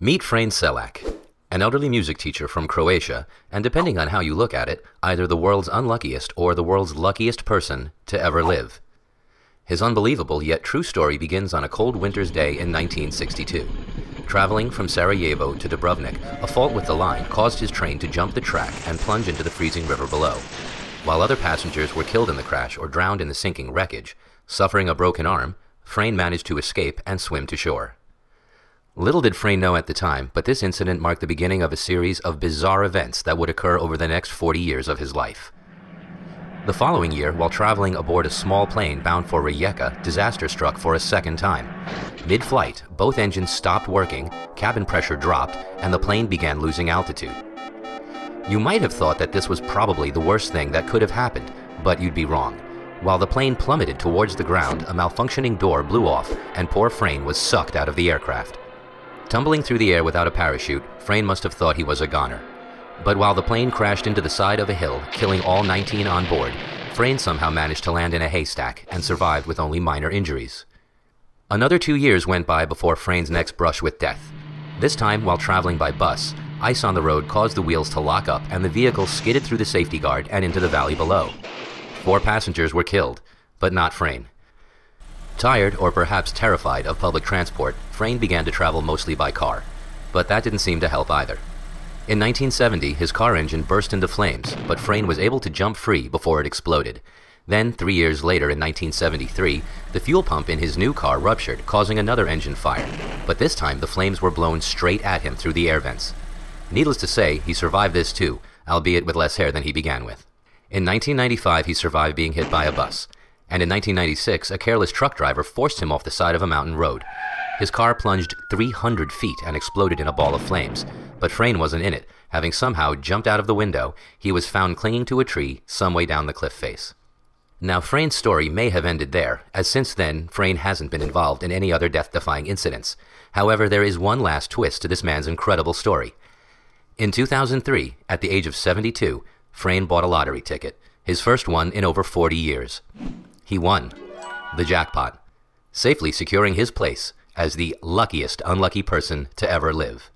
Meet Frane Selak, an elderly music teacher from Croatia, and depending on how you look at it, either the world's unluckiest or the world's luckiest person to ever live. His unbelievable yet true story begins on a cold winter's day in 1962. Traveling from Sarajevo to Dubrovnik, a fault with the line caused his train to jump the track and plunge into the freezing river below. While other passengers were killed in the crash or drowned in the sinking wreckage, suffering a broken arm, Frane managed to escape and swim to shore. Little did Frane know at the time, but this incident marked the beginning of a series of bizarre events that would occur over the next 40 years of his life. The following year, while traveling aboard a small plane bound for Rijeka, disaster struck for a second time. Mid flight, both engines stopped working, cabin pressure dropped, and the plane began losing altitude. You might have thought that this was probably the worst thing that could have happened, but you'd be wrong. While the plane plummeted towards the ground, a malfunctioning door blew off, and poor Frane was sucked out of the aircraft. Tumbling through the air without a parachute, Frane must have thought he was a goner. But while the plane crashed into the side of a hill, killing all 19 on board, Frane somehow managed to land in a haystack and survived with only minor injuries. Another two years went by before Frane's next brush with death. This time, while traveling by bus, ice on the road caused the wheels to lock up and the vehicle skidded through the safety guard and into the valley below. Four passengers were killed, but not Frane. Tired, or perhaps terrified, of public transport, Frane began to travel mostly by car. But that didn't seem to help either. In 1970, his car engine burst into flames, but Frane was able to jump free before it exploded. Then, three years later in 1973, the fuel pump in his new car ruptured, causing another engine fire. But this time, the flames were blown straight at him through the air vents. Needless to say, he survived this too, albeit with less hair than he began with. In 1995, he survived being hit by a bus and in 1996, a careless truck driver forced him off the side of a mountain road. His car plunged 300 feet and exploded in a ball of flames, but Frane wasn't in it. Having somehow jumped out of the window, he was found clinging to a tree some way down the cliff face. Now, Frane's story may have ended there, as since then, Frane hasn't been involved in any other death defying incidents. However, there is one last twist to this man's incredible story. In 2003, at the age of 72, Frane bought a lottery ticket, his first one in over 40 years. He won the jackpot, safely securing his place as the luckiest unlucky person to ever live.